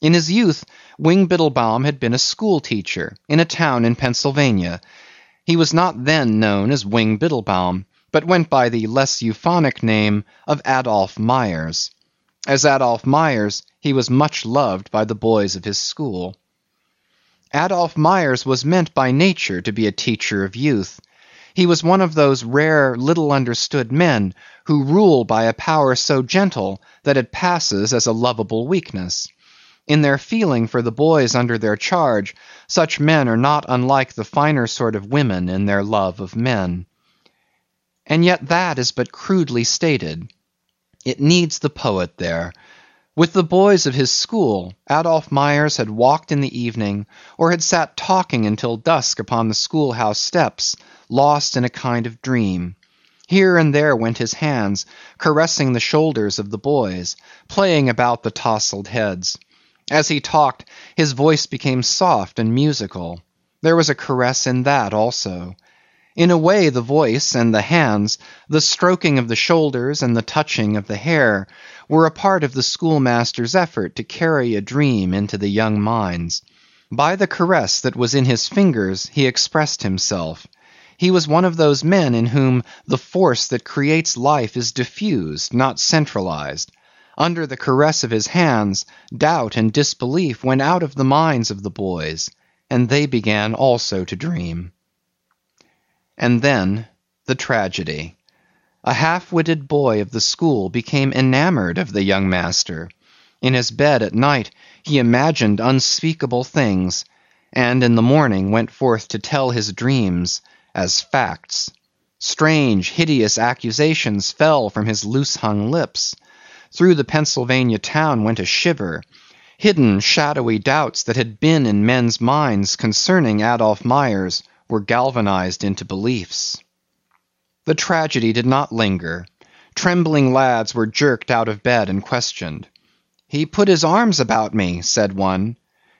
In his youth Wing Biddlebaum had been a school teacher in a town in Pennsylvania. He was not then known as Wing Biddlebaum, but went by the less euphonic name of Adolph Myers. As Adolph Myers he was much loved by the boys of his school. Adolph Myers was meant by nature to be a teacher of youth. He was one of those rare little understood men who rule by a power so gentle that it passes as a lovable weakness. In their feeling for the boys under their charge such men are not unlike the finer sort of women in their love of men. And yet that is but crudely stated. It needs the poet there. With the boys of his school Adolph Myers had walked in the evening or had sat talking until dusk upon the schoolhouse steps, lost in a kind of dream. Here and there went his hands, caressing the shoulders of the boys, playing about the tousled heads. As he talked his voice became soft and musical. There was a caress in that also. In a way the voice and the hands, the stroking of the shoulders and the touching of the hair, were a part of the schoolmaster's effort to carry a dream into the young minds. By the caress that was in his fingers he expressed himself. He was one of those men in whom the force that creates life is diffused, not centralized. Under the caress of his hands doubt and disbelief went out of the minds of the boys, and they began also to dream. And then the tragedy. A half witted boy of the school became enamored of the young master. In his bed at night he imagined unspeakable things, and in the morning went forth to tell his dreams as facts. Strange, hideous accusations fell from his loose hung lips. Through the Pennsylvania town went a shiver. Hidden, shadowy doubts that had been in men's minds concerning Adolph Myers were galvanized into beliefs. The tragedy did not linger. Trembling lads were jerked out of bed and questioned. "He put his arms about me," said one.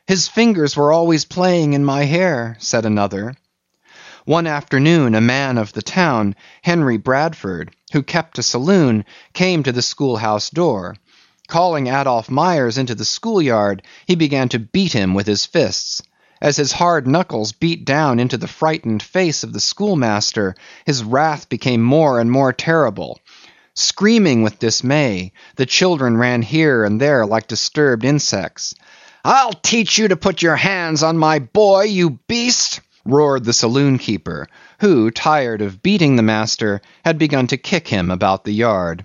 "His fingers were always playing in my hair," said another. One afternoon a man of the town, Henry Bradford, who kept a saloon, came to the schoolhouse door. Calling Adolph Myers into the schoolyard, he began to beat him with his fists. As his hard knuckles beat down into the frightened face of the schoolmaster, his wrath became more and more terrible. Screaming with dismay, the children ran here and there like disturbed insects. "I'll teach you to put your hands on my boy, you beast!" Roared the saloon keeper, who, tired of beating the master, had begun to kick him about the yard.